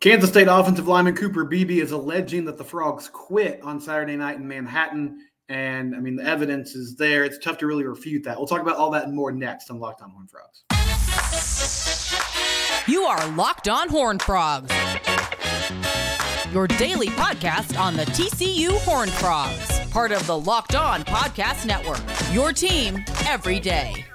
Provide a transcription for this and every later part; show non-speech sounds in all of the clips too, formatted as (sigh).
Kansas State offensive lineman Cooper Beebe is alleging that the Frogs quit on Saturday night in Manhattan. And I mean, the evidence is there. It's tough to really refute that. We'll talk about all that and more next on Locked On Horn Frogs. You are Locked On Horn Frogs, your daily podcast on the TCU Horn Frogs, part of the Locked On Podcast Network. Your team every day.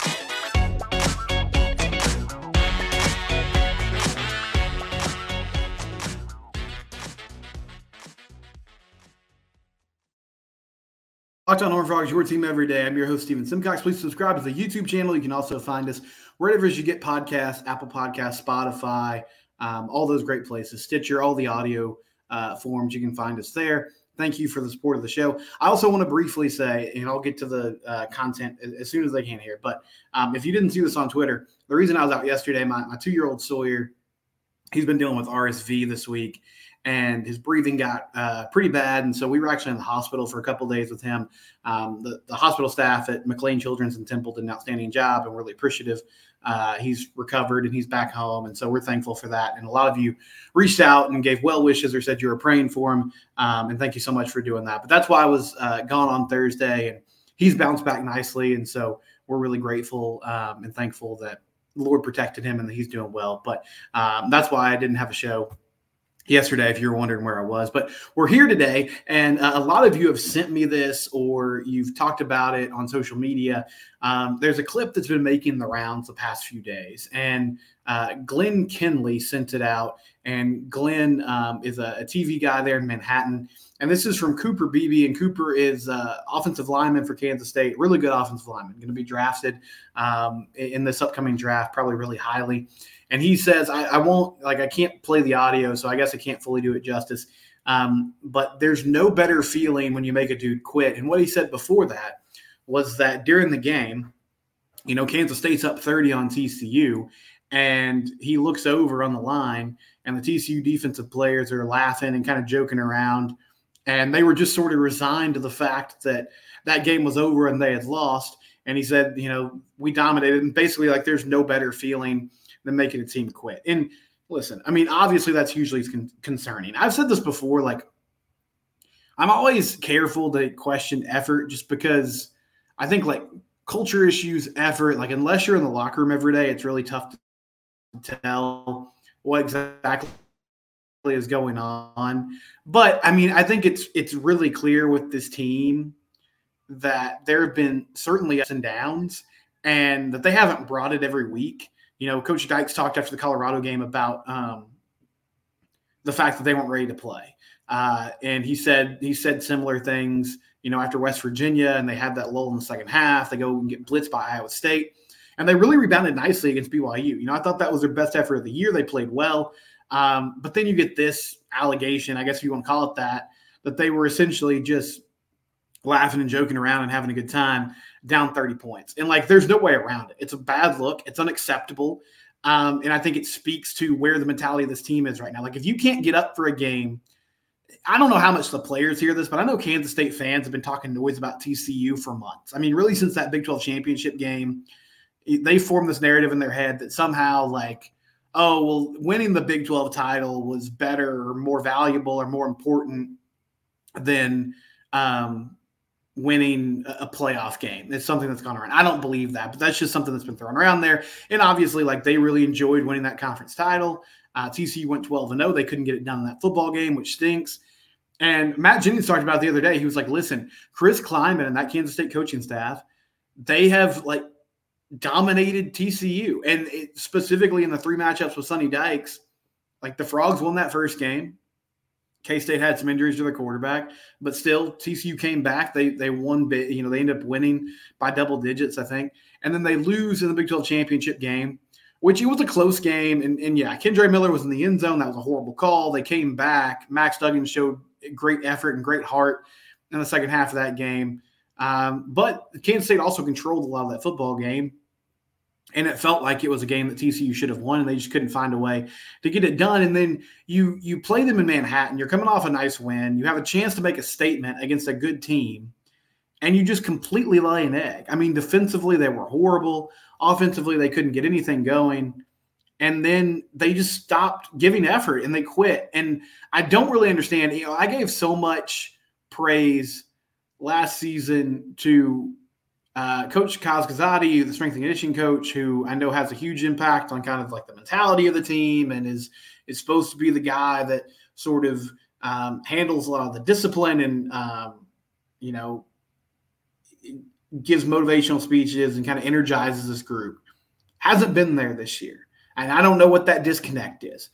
Locked on Horn Frogs, your team every day. I'm your host, Steven Simcox. Please subscribe to the YouTube channel. You can also find us wherever you get podcasts, Apple Podcasts, Spotify, um, all those great places, Stitcher, all the audio uh, forms. You can find us there. Thank you for the support of the show. I also want to briefly say, and I'll get to the uh, content as soon as I can here, but um, if you didn't see this on Twitter, the reason I was out yesterday, my, my two year old Sawyer, he's been dealing with RSV this week and his breathing got uh, pretty bad. And so we were actually in the hospital for a couple days with him. Um, the, the, hospital staff at McLane Children's and Temple did an outstanding job, and we're really appreciative. Uh, he's recovered and he's back home, and so we're thankful for that. And a lot of you reached out and gave well wishes or said you were praying for him, um, and thank you so much for doing that. But that's why I was uh, gone on Thursday, and he's bounced back nicely, and so we're really grateful um, and thankful that the Lord protected him and that he's doing well. But um, that's why I didn't have a show yesterday if you're wondering where I was. But we're here today, and uh, a lot of you have sent me this or you've talked about it on social media. Um, there's a clip that's been making the rounds the past few days, and uh, Glenn Kinley sent it out. And Glenn um, is a, a, TV guy there in Manhattan. And this is from Cooper Beebe. And Cooper is uh, offensive lineman for Kansas State, really good offensive lineman, going to be drafted um, in this upcoming draft, probably really highly. And he says, I, I, won't, like, I can't play the audio, so I guess I can't fully do it justice. Um, but there's no better feeling when you make a dude quit. And what he said before that was that during the game, you know, Kansas State's up 30 on TCU, and he looks over on the line, and the TCU defensive players are laughing and kind of joking around. And they were just sort of resigned to the fact that that game was over and they had lost. And he said, you know, we dominated. And basically, like, there's no better feeling than making a team quit. And listen, I mean, obviously that's usually con- concerning. I've said this before, like I'm always careful to question effort just because I think like culture issues, effort, like unless you're in the locker room every day, it's really tough to tell what exactly is going on. But I mean, I think it's it's really clear with this team that there have been certainly ups and downs and that they haven't brought it every week. You know, Coach Dykes talked after the Colorado game about um, the fact that they weren't ready to play, uh, and he said he said similar things. You know, after West Virginia and they had that lull in the second half, they go and get blitzed by Iowa State, and they really rebounded nicely against BYU. You know, I thought that was their best effort of the year. They played well, um, but then you get this allegation, I guess if you want to call it that, that they were essentially just laughing and joking around and having a good time down 30 points. And like, there's no way around it. It's a bad look. It's unacceptable. Um, and I think it speaks to where the mentality of this team is right now. Like, if you can't get up for a game, I don't know how much the players hear this, but I know Kansas State fans have been talking noise about TCU for months. I mean, really, since that Big 12 championship game, they formed this narrative in their head that somehow, like, oh, well, winning the Big 12 title was better or more valuable or more important than um, winning a playoff game. It's something that's gone around. I don't believe that, but that's just something that's been thrown around there. And obviously, like they really enjoyed winning that conference title. Uh, TCU went 12 and 0. They couldn't get it done in that football game, which stinks. And Matt Jennings talked about the other day. He was like, listen, Chris Klieman and that Kansas State coaching staff, they have like dominated TCU. And it, specifically in the three matchups with Sonny Dykes, like the Frogs won that first game. K State had some injuries to their quarterback, but still TCU came back. They they won you know, they ended up winning by double digits, I think. And then they lose in the Big 12 championship game, which it was a close game. And, and yeah, Kendre Miller was in the end zone. That was a horrible call. They came back. Max Duggan showed great effort and great heart in the second half of that game. Um, but Kansas State also controlled a lot of that football game and it felt like it was a game that TCU should have won, and they just couldn't find a way to get it done. And then you you play them in Manhattan. You're coming off a nice win. You have a chance to make a statement against a good team, and you just completely lay an egg. I mean, defensively they were horrible. Offensively they couldn't get anything going. and then they just stopped giving effort and they quit. And I don't really understand. You know, I gave so much praise last season to uh, Coach Kaz Kazadi, the strength and conditioning coach, who I know has a huge impact on kind of like the mentality of the team and is is supposed to be the guy that sort of um, handles a lot of the discipline and um, you know gives motivational speeches and kind of energizes this group. Hasn't been there this year, and I don't know what that disconnect is.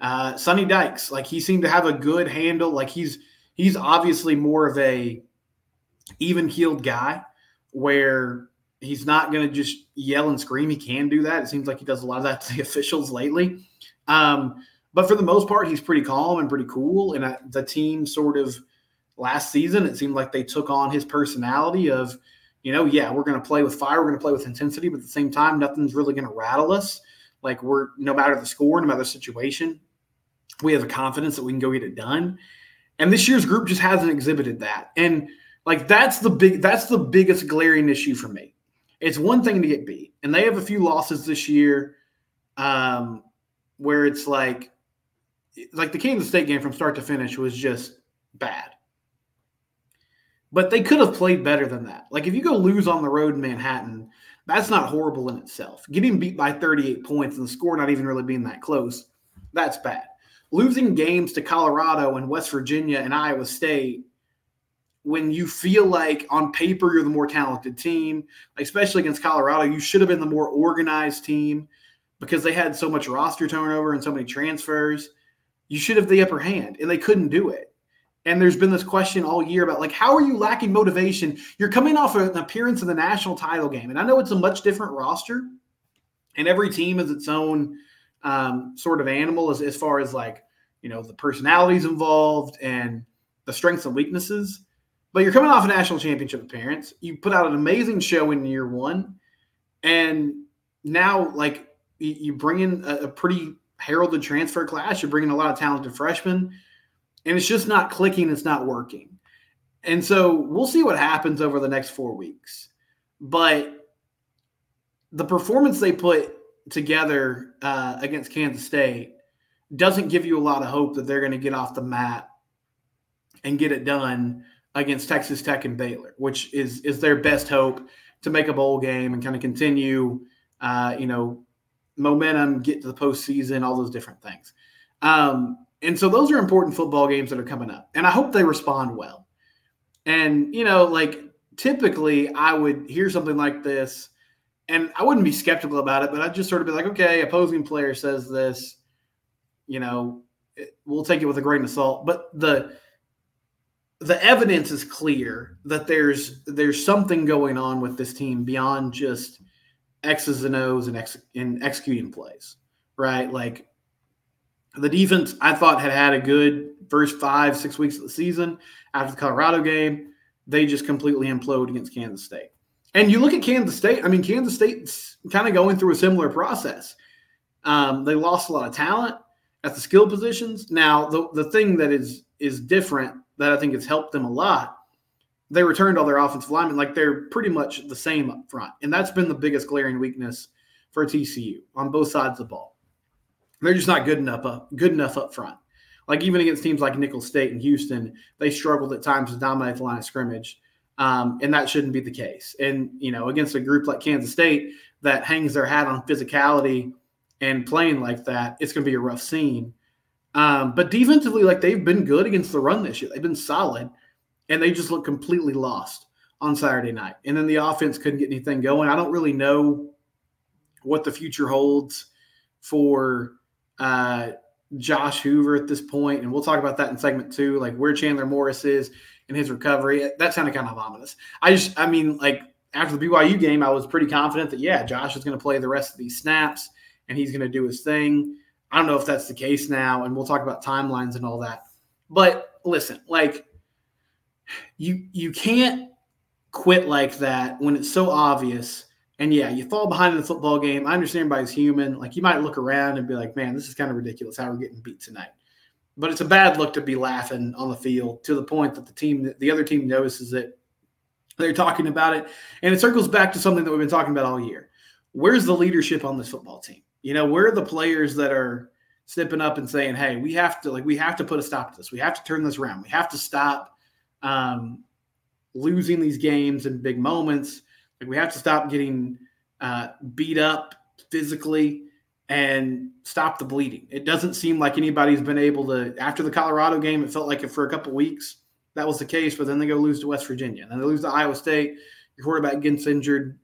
Uh, Sonny Dykes, like he seemed to have a good handle. Like he's he's obviously more of a even keeled guy where he's not going to just yell and scream. He can do that. It seems like he does a lot of that to the (laughs) officials lately. Um, but for the most part, he's pretty calm and pretty cool. And I, the team sort of last season, it seemed like they took on his personality of, you know, yeah, we're going to play with fire, we're going to play with intensity, but at the same time, nothing's really going to rattle us. Like we're no matter the score, no matter the situation, we have a confidence that we can go get it done. And this year's group just hasn't exhibited that. And like that's the big that's the biggest glaring issue for me. It's one thing to get beat, and they have a few losses this year, um, where it's like like the Kansas State game from start to finish was just bad. But they could have played better than that. Like if you go lose on the road in Manhattan, that's not horrible in itself. Getting beat by 38 points and the score not even really being that close, that's bad. Losing games to Colorado and West Virginia and Iowa State when you feel like on paper you're the more talented team, especially against Colorado, you should have been the more organized team because they had so much roster turnover and so many transfers. You should have the upper hand, and they couldn't do it. And there's been this question all year about like, how are you lacking motivation? You're coming off an appearance in the national title game, and I know it's a much different roster, and every team is its own um, sort of animal as, as far as like you know the personalities involved and the strengths and weaknesses. But you're coming off a national championship appearance. You put out an amazing show in year one, and now like you bring in a, pretty heralded transfer class. You're bringing a lot of talented freshmen, and it's just not clicking. It's not working. And so we'll see what happens over the next four weeks. But the performance they put together uh, against Kansas State doesn't give you a lot of hope that they're going to get off the mat and get it done against Texas Tech and Baylor, which is is their best hope to make a bowl game and kind of continue, uh, you know, momentum, get to the postseason, all those different things. Um, and so those are important football games that are coming up, and I hope they respond well. And you know, like typically, I would hear something like this, and I wouldn't be skeptical about it, but I'd just sort of be like, okay, opposing player says this, you know, we'll take it with a grain of salt. But the the evidence is clear that there's there's something going on with this team beyond just X's and O's and, ex, and executing plays, right? Like the defense, I thought had had a good first five six weeks of the season after the Colorado game. They just completely implode against Kansas State. And you look at Kansas State. I mean, Kansas State's kind of going through a similar process. Um, they lost a lot of talent at the skill positions. Now, the the thing that is is different that I think has helped them a lot. They returned all their offensive linemen like they're pretty much the same up front, and that's been the biggest glaring weakness for TCU on both sides of the ball. They're just not good enough up good enough up front. Like even against teams like Nicholls State and Houston, they struggled at times to dominate the line of scrimmage, um, and that shouldn't be the case. And you know, against a group like Kansas State that hangs their hat on physicality and playing like that, it's going to be a rough scene. Um, but defensively, like they've been good against the run this year. They've been solid, and they just look completely lost on Saturday night. And then the offense couldn't get anything going. I don't really know what the future holds for uh, Josh Hoover at this point, and we'll talk about that in segment two, like where Chandler Morris is in his recovery. That sounded kind of ominous. I just, I mean, like after the BYU game, I was pretty confident that yeah, Josh is going to play the rest of these snaps and he's going to do his thing. I don't know if that's the case now, and we'll talk about timelines and all that. But listen, like you you can't quit like that when it's so obvious. And yeah, you fall behind in the football game. I understand everybody's human. Like you might look around and be like, man, this is kind of ridiculous how we're getting beat tonight. But it's a bad look to be laughing on the field to the point that the team, the other team notices it. They're talking about it. And it circles back to something that we've been talking about all year. Where's the leadership on this football team? You know, where are the players that are stepping up and saying, "Hey, we have to like we have to put a stop to this. We have to turn this around. We have to stop um, losing these games in big moments. Like we have to stop getting uh, beat up physically." and stop the bleeding. It doesn't seem like anybody's been able to. After the Colorado game, it felt like it for a couple weeks that was the case, but then they go lose to West Virginia, and then they lose to Iowa State. Your quarterback gets injured,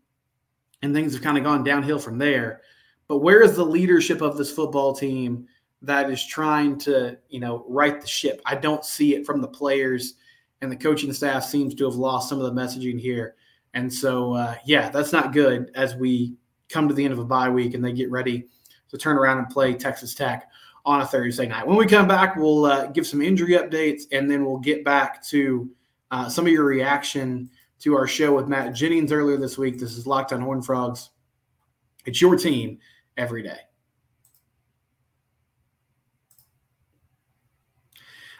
and things have kind of gone downhill from there. But where is the leadership of this football team that is trying to, you know, right the ship? I don't see it from the players, and the coaching staff seems to have lost some of the messaging here. And so, uh, yeah, that's not good as we come to the end of a bye week and they get ready to turn around and play Texas Tech on a Thursday night. When we come back, we'll uh, give some injury updates and then we'll get back to uh, some of your reaction to our show with Matt Jennings earlier this week. This is Locked on Horn Frogs. It's your team every day.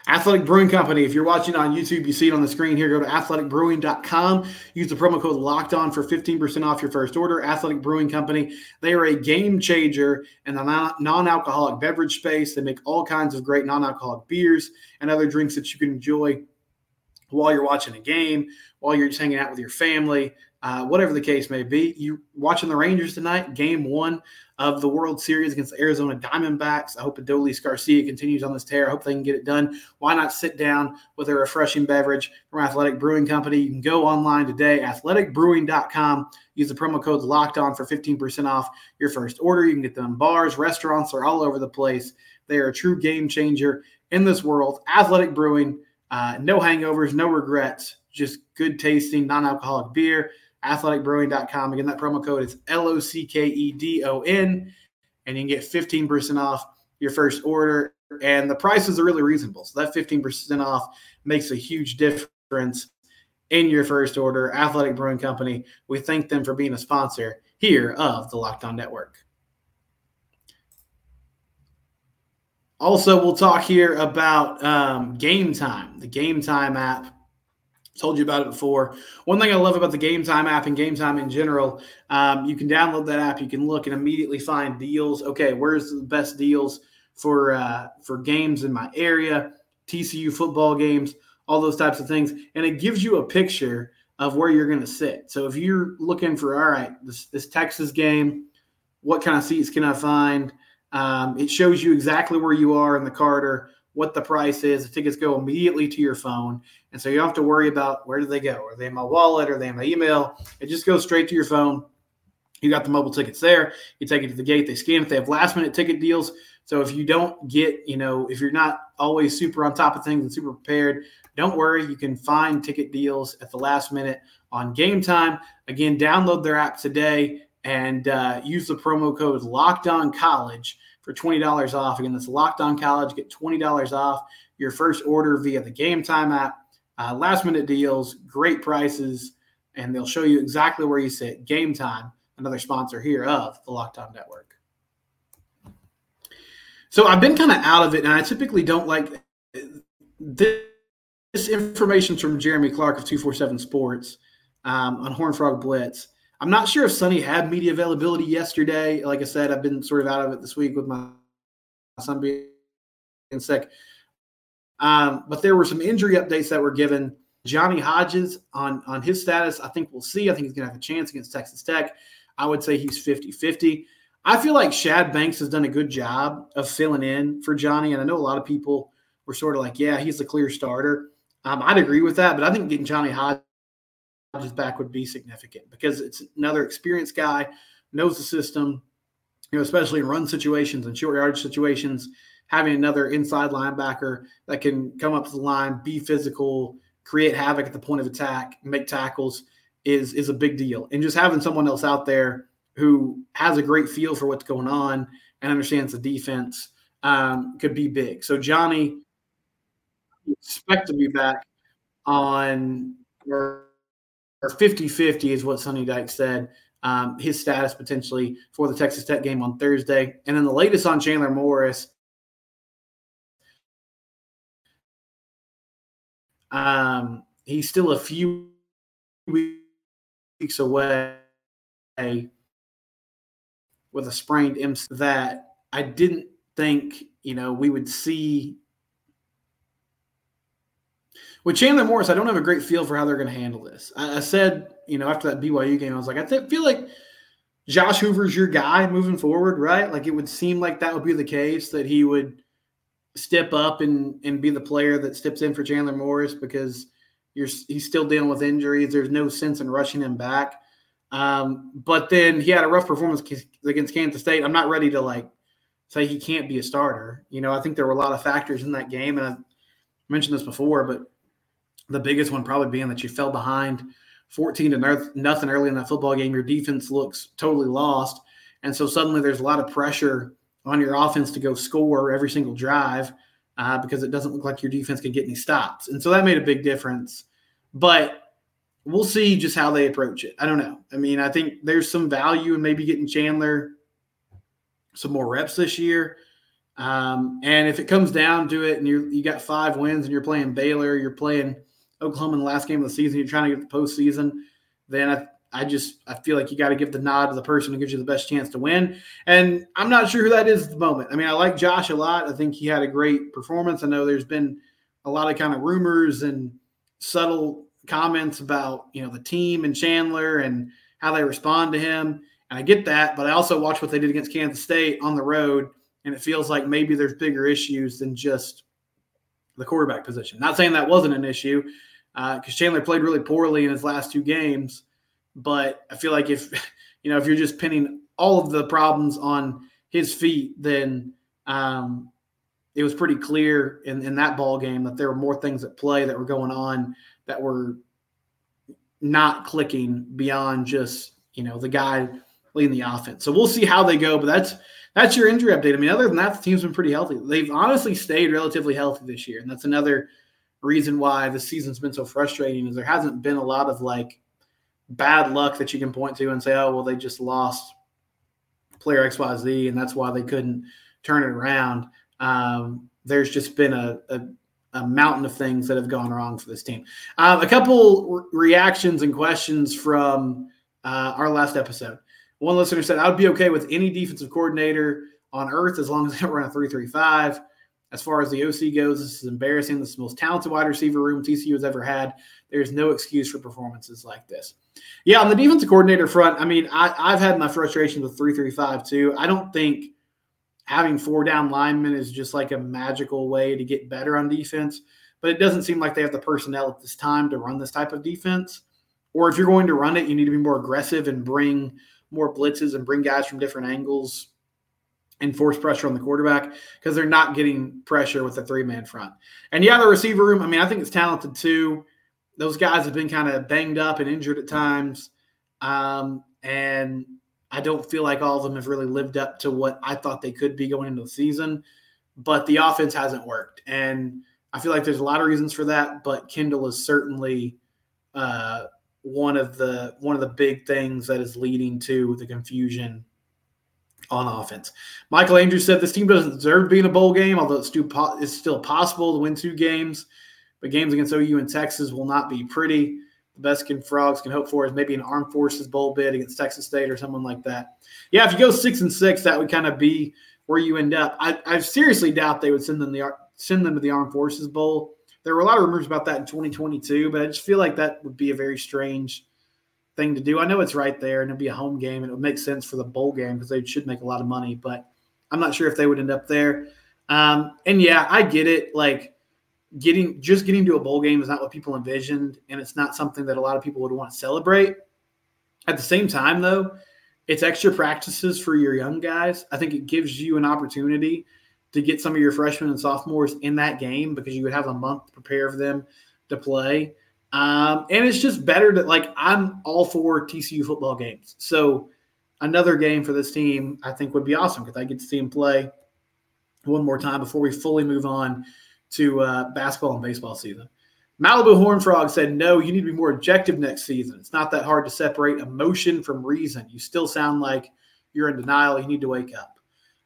Athletic Brewing Company. If you're watching on YouTube, you see it on the screen here. Go to athleticbrewing.com. Use the promo code locked on for 15% off your first order. Athletic Brewing Company. They are a game changer in the non alcoholic beverage space. They make all kinds of great non alcoholic beers and other drinks that you can enjoy while you're watching a game, while you're just hanging out with your family, uh, whatever the case may be. You watching the Rangers tonight, game one of the World Series against the Arizona Diamondbacks. I hope Adolis Garcia continues on this tear. I hope they can get it done. Why not sit down with a refreshing beverage from Athletic Brewing Company? You can go online today, athleticbrewing.com. Use the promo code locked on for 15% off your first order. You can get them bars, restaurants, they're all over the place. They are a true game changer in this world. Athletic Brewing, uh, no hangovers, no regrets, just good tasting non alcoholic beer athleticbrewing.com. Again, that promo code is L O C K E D O N, and you can get 15% off your first order. And the prices are really reasonable. So that 15% off makes a huge difference in your first order. Athletic Brewing Company, we thank them for being a sponsor here of the Locked On Network. Also, we'll talk here about um, Gametime, the Gametime app Told you about it before. One thing I love about the Gametime app and Gametime in general, um, you can download that app. You can look and immediately find deals. Okay, where's the best deals for uh, for games in my area? TCU football games, all those types of things, and it gives you a picture of where you're going to sit. So if you're looking for, all right, this this Texas game, what kind of seats can I find? Um, it shows you exactly where you are in the Carter what the price is. The tickets go immediately to your phone. And so you don't have to worry about where do they go? Are they in my wallet? Are they in my email? It just goes straight to your phone. You got the mobile tickets there. You take it to the gate. They scan it. They have last minute ticket deals. So if you don't get, you know, if you're not always super on top of things and super prepared, don't worry. You can find ticket deals at the last minute on game time. Again, download their app today and uh, use the promo code Locked On College for $20 off. Again, that's Locked On College. Get $20 off your first order via the Gametime app. Uh, last minute deals, great prices, and they'll show you exactly where you sit. Gametime, another sponsor here of the Locked On Network. So I've been kind of out of it, and I typically don't like this, this information from Jeremy Clark of 247 Sports um, on Horn Frog Blitz. I'm not sure if Sonny had media availability yesterday. Like I said, I've been sort of out of it this week with my son being sick. Um, but there were some injury updates that were given. Johnny Hodges on on his status, I think we'll see. I think he's going to have a chance against Texas Tech. I would say he's 50 50. I feel like Shad Banks has done a good job of filling in for Johnny. And I know a lot of people were sort of like, yeah, he's the clear starter. Um, I'd agree with that. But I think getting Johnny Hodges his back would be significant because it's another experienced guy, knows the system, you know, especially in run situations and short yardage situations. Having another inside linebacker that can come up to the line, be physical, create havoc at the point of attack, make tackles is is a big deal. And just having someone else out there who has a great feel for what's going on and understands the defense um, could be big. So Johnny expect to be back on or or 50 50 is what Sonny Dyke said. Um, his status potentially for the Texas Tech game on Thursday. And then the latest on Chandler Morris. Um, he's still a few weeks away with a sprained MC that I didn't think, you know, we would see. With Chandler Morris, I don't have a great feel for how they're going to handle this. I, I, said, you know, after that BYU game, I was like, I th- feel like Josh Hoover's your guy moving forward, right? Like it would seem like that would be the case that he would step up and and be the player that steps in for Chandler Morris because you're he's still dealing with injuries. There's no sense in rushing him back. Um, but then he had a rough performance against Kansas State. I'm not ready to like say he can't be a starter. You know, I think there were a lot of factors in that game, and I mentioned this before, but the biggest one probably being that you fell behind 14 to nothing early in that football game. Your defense looks totally lost, and so suddenly there's a lot of pressure on your offense to go score every single drive uh, because it doesn't look like your defense can get any stops, and so that made a big difference. But we'll see just how they approach it. I don't know. I mean, I think there's some value in maybe getting Chandler some more reps this year. Um, and if it comes down to it and you you got five wins and you're playing Baylor, you're playing Oklahoma in the last game of the season, you're trying to get the postseason, then I, I just I feel like you got to give the nod to the person who gives you the best chance to win. And I'm not sure who that is at the moment. I mean, I like Josh a lot. I think he had a great performance. I know there's been a lot of kind of rumors and subtle comments about you know the team and Chandler and how they respond to him. And I get that, but I also watch what they did against Kansas State on the road, and it feels like maybe there's bigger issues than just the quarterback position. Not saying that wasn't an issue, because uh, Chandler played really poorly in his last two games, but I feel like if (laughs) you know if you're just pinning all of the problems on his feet, then um, it was pretty clear in, in that ball game that there were more things at play that were going on that were not clicking beyond just you know the guy leading the offense. So we'll see how they go, but that's that's your injury update. I mean, other than that, the team's been pretty healthy. They've honestly stayed relatively healthy this year, and that's another reason why the season's been so frustrating. Is there hasn't been a lot of like bad luck that you can point to and say, oh well, they just lost player X Y Z, and that's why they couldn't turn it around. Um, there's just been a, a a mountain of things that have gone wrong for this team. Um, a couple re- reactions and questions from uh, our last episode. One listener said, I would be okay with any defensive coordinator on earth as long as they run a 335. As far as the OC goes, this is embarrassing. This is the most talented wide receiver room TCU has ever had. There's no excuse for performances like this. Yeah, on the defensive coordinator front, I mean, I, I've had my frustrations with 335 too. I don't think having four down linemen is just like a magical way to get better on defense. But it doesn't seem like they have the personnel at this time to run this type of defense. Or if you're going to run it, you need to be more aggressive and bring more blitzes and bring guys from different angles and force pressure on the quarterback because they're not getting pressure with the three man front. And yeah, the receiver room, I mean, I think it's talented too. Those guys have been kind of banged up and injured at times. Um, and I don't feel like all of them have really lived up to what I thought they could be going into the season. But the offense hasn't worked, and I feel like there's a lot of reasons for that. But Kendal is certainly uh, one of the one of the big things that is leading to the confusion on offense. Michael Andrews said this team doesn't deserve to be in a bowl game, although it's still, it's still possible to win two games. But games against OU and Texas will not be pretty the best can frogs can hope for is maybe an armed forces bowl bid against Texas State or someone like that. Yeah, if you go six and six, that would kind of be where you end up. I, I seriously doubt they would send them the send them to the armed forces bowl. There were a lot of rumors about that in 2022, but I just feel like that would be a very strange thing to do. I know it's right there and it'd be a home game and it would make sense for the bowl game because they should make a lot of money, but I'm not sure if they would end up there. Um, and yeah, I get it. Like getting just getting to a bowl game is not what people envisioned, and it's not something that a lot of people would want to celebrate. At the same time, though, it's extra practices for your young guys. I think it gives you an opportunity to get some of your freshmen and sophomores in that game because you would have a month to prepare for them to play. Um, and it's just better that like I'm all for TCU football games. So another game for this team I think would be awesome because I get to see them play one more time before we fully move on to uh, basketball and baseball season. Malibu Horn Frog said, No, you need to be more objective next season. It's not that hard to separate emotion from reason. You still sound like you're in denial. You need to wake up.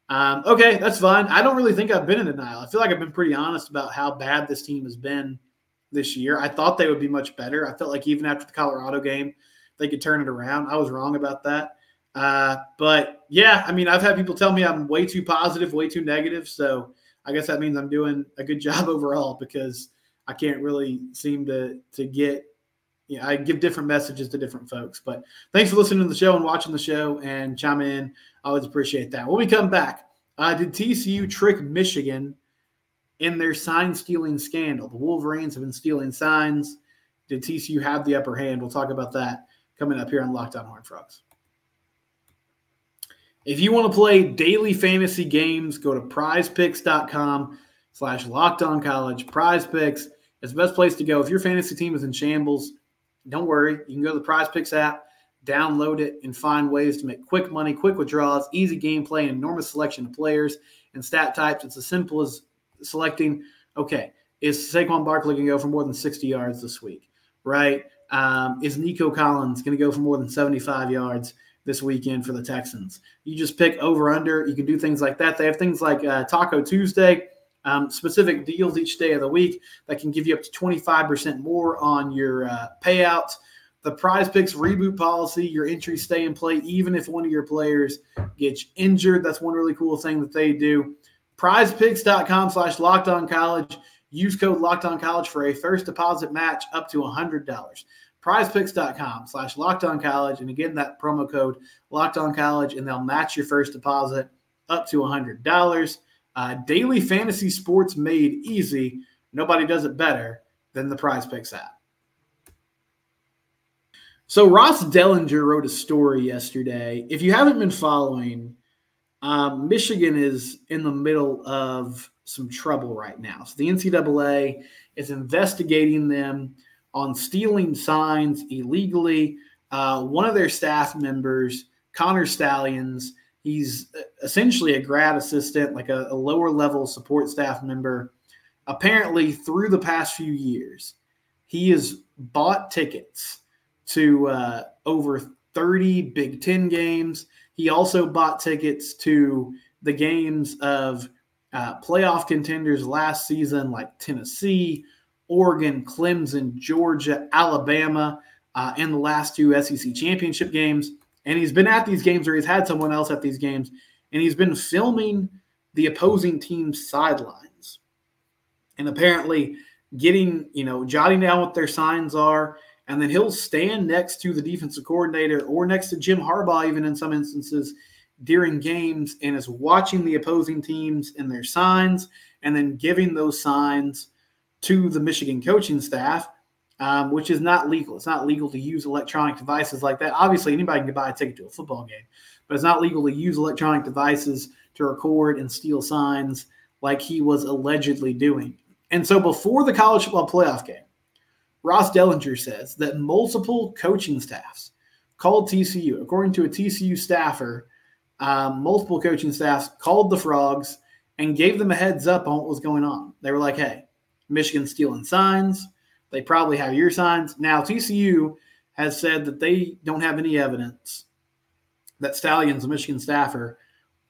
Um, okay, that's fine. I don't really think I've been in denial. I feel like I've been pretty honest about how bad this team has been this year. I thought they would be much better. I felt like even after the Colorado game, they could turn it around. I was wrong about that. Uh, but yeah, I mean, I've had people tell me I'm way too positive, way too negative. So I guess that means I'm doing a good (laughs) job overall because I can't really seem to to get. You know, I give different messages to different folks. But thanks for listening to the show and watching the show and chiming in. I always appreciate that. When we come back, uh, did TCU trick Michigan in their sign stealing scandal? The Wolverines have been stealing signs. Did TCU have the upper hand? We'll talk about that coming up here on Locked On Horn Frogs. If you want to play daily fantasy games, go to prizepicks.com slash locked on college. PrizePicks is the best place to go. If your fantasy team is in shambles, don't worry. You can go to the PrizePicks app, download it, and find ways to make quick money, quick withdrawals, easy gameplay, an enormous selection of players and stat types. It's as simple as selecting, okay, is Saquon Barkley going to go for more than 60 yards this week, right? Um, is Nico Collins going to go for more than 75 yards this weekend for the Texans? You just pick over under. You can do things like that. They have things like uh, Taco Tuesday, um, specific deals each day of the week that can give you up to 25% more on your uh, payouts. The prize picks reboot policy, your entries stay in play even if one of your players gets injured. That's one really cool thing that they do. Prizepicks.com slash locked on college. Use code locked on college for a first deposit match up to $100. Prizepicks.com slash locked on college. And again, that promo code locked on college, and they'll match your first deposit up to $100. Uh, daily fantasy sports made easy. Nobody does it better than the PrizePicks app. So Ross Dellenger wrote a story yesterday. If you haven't been following, um, Michigan is in the middle of some trouble right now. So the NCAA is investigating them on stealing signs illegally. Uh, one of their staff members, Connor Stalions, he's essentially a grad assistant, like a, a lower level support staff member. Apparently, through the past few years, he has bought tickets to uh, over 30 Big Ten games. He also bought tickets to the games of uh, playoff contenders last season, like Tennessee, Oregon, Clemson, Georgia, Alabama, uh, and the last two SEC championship games. And he's been at these games, or he's had someone else at these games, and he's been filming the opposing team's sidelines. And apparently, getting, you know, jotting down what their signs are and then he'll stand next to the defensive coordinator or next to Jim Harbaugh, even in some instances during games, and is watching the opposing teams and their signs, and then giving those signs to the Michigan coaching staff, um, which is not legal. It's not legal to use electronic devices like that. Obviously, anybody can buy a ticket to a football game, but it's not legal to use electronic devices to record and steal signs like he was allegedly doing. And so before the college football playoff game, Ross Dellenger says that multiple coaching staffs called TCU. According to a TCU staffer, um, multiple coaching staffs called the Frogs and gave them a heads up on what was going on. They were like, hey, Michigan's stealing signs. They probably have your signs. Now, TCU has said that they don't have any evidence that Stalions, a Michigan staffer,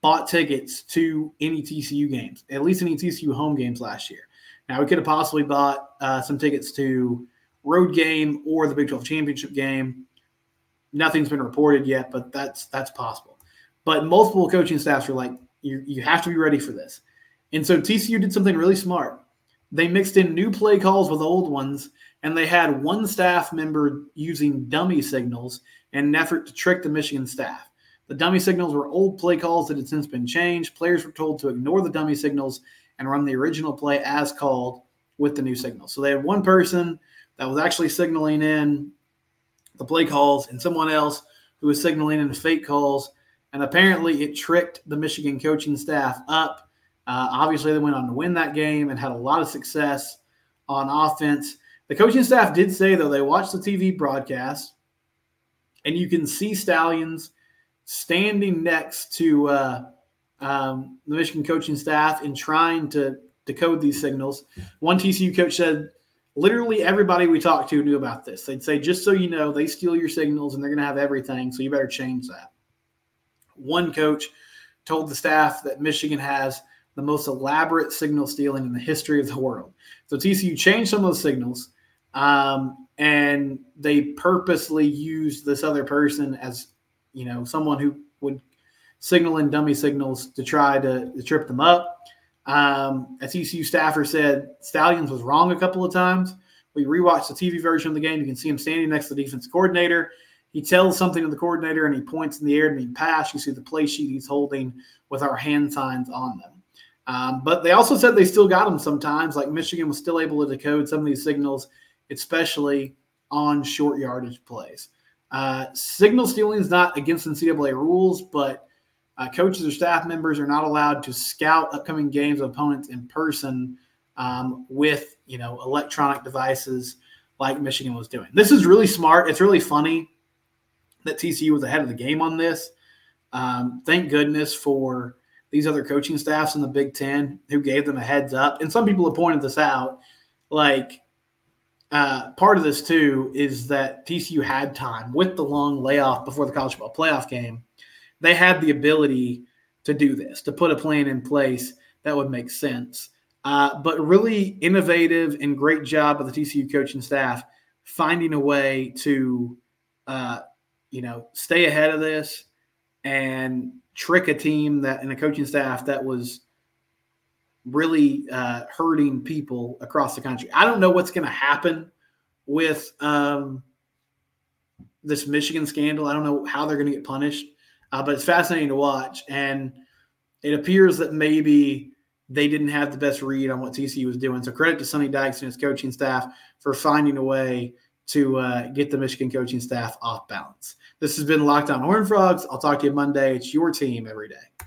bought tickets to any TCU games, at least any TCU home games last year. Now, we could have possibly bought uh, some tickets to road game or the Big 12 championship game. Nothing's been reported yet, but that's that's possible. But multiple coaching staffs are like, you, you have to be ready for this. And so TCU did something really smart. They mixed in new play calls with old ones, and they had one staff member using dummy signals in an effort to trick the Michigan staff. The dummy signals were old play calls that had since been changed. Players were told to ignore the dummy signals and run the original play as called with the new signals. So they had one person that was actually signaling in the play calls and someone else who was signaling in fake calls. And apparently it tricked the Michigan coaching staff up. Uh, obviously, they went on to win that game and had a lot of success on offense. The coaching staff did say, though, they watched the TV broadcast and you can see Stalions standing next to uh, um, the Michigan coaching staff and trying to decode these signals. One TCU coach said literally everybody we talked to knew about this. They'd say, just so you know, they steal your signals and they're going to have everything. So you better change that. One coach told the staff that Michigan has the most elaborate signal stealing in the history of the world. So TCU changed some of the signals um, and they purposely used this other person as you know, someone who would signal in dummy signals to try to, to trip them up. Um, a TCU staffer said Stalions was wrong a couple of times. We rewatched the TV version of the game. You can see him standing next to the defense coordinator. He tells something to the coordinator and he points in the air to me pass. You see the play sheet he's holding with our hand signs on them. Um, but they also said they still got them sometimes. Like Michigan was still able to decode some of these signals, especially on short yardage plays. Uh, signal stealing is not against NCAA rules, but uh, coaches or staff members are not allowed to scout upcoming games of opponents in person um, with you know electronic devices like Michigan was doing. This is really smart. It's really funny that TCU was ahead of the game on this. Um, thank goodness for these other coaching staffs in the Big Ten who gave them a heads up. And some people have pointed this out. Like uh, part of this too is that TCU had time with the long layoff before the college football playoff game they had the ability to do this, to put a plan in place that would make sense. Uh, but really innovative and great job of the TCU coaching staff finding a way to, uh, you know, stay ahead of this and trick a team that and a coaching staff that was really uh, hurting people across the country. I don't know what's going to happen with um, this Michigan scandal. I don't know how they're going to get punished. Uh, but it's fascinating to watch. And it appears that maybe they didn't have the best read on what TCU was doing. So credit to Sonny Dykes and his coaching staff for finding a way to uh, get the Michigan coaching staff off balance. This has been Locked On Horn Frogs. I'll talk to you Monday. It's your team every day.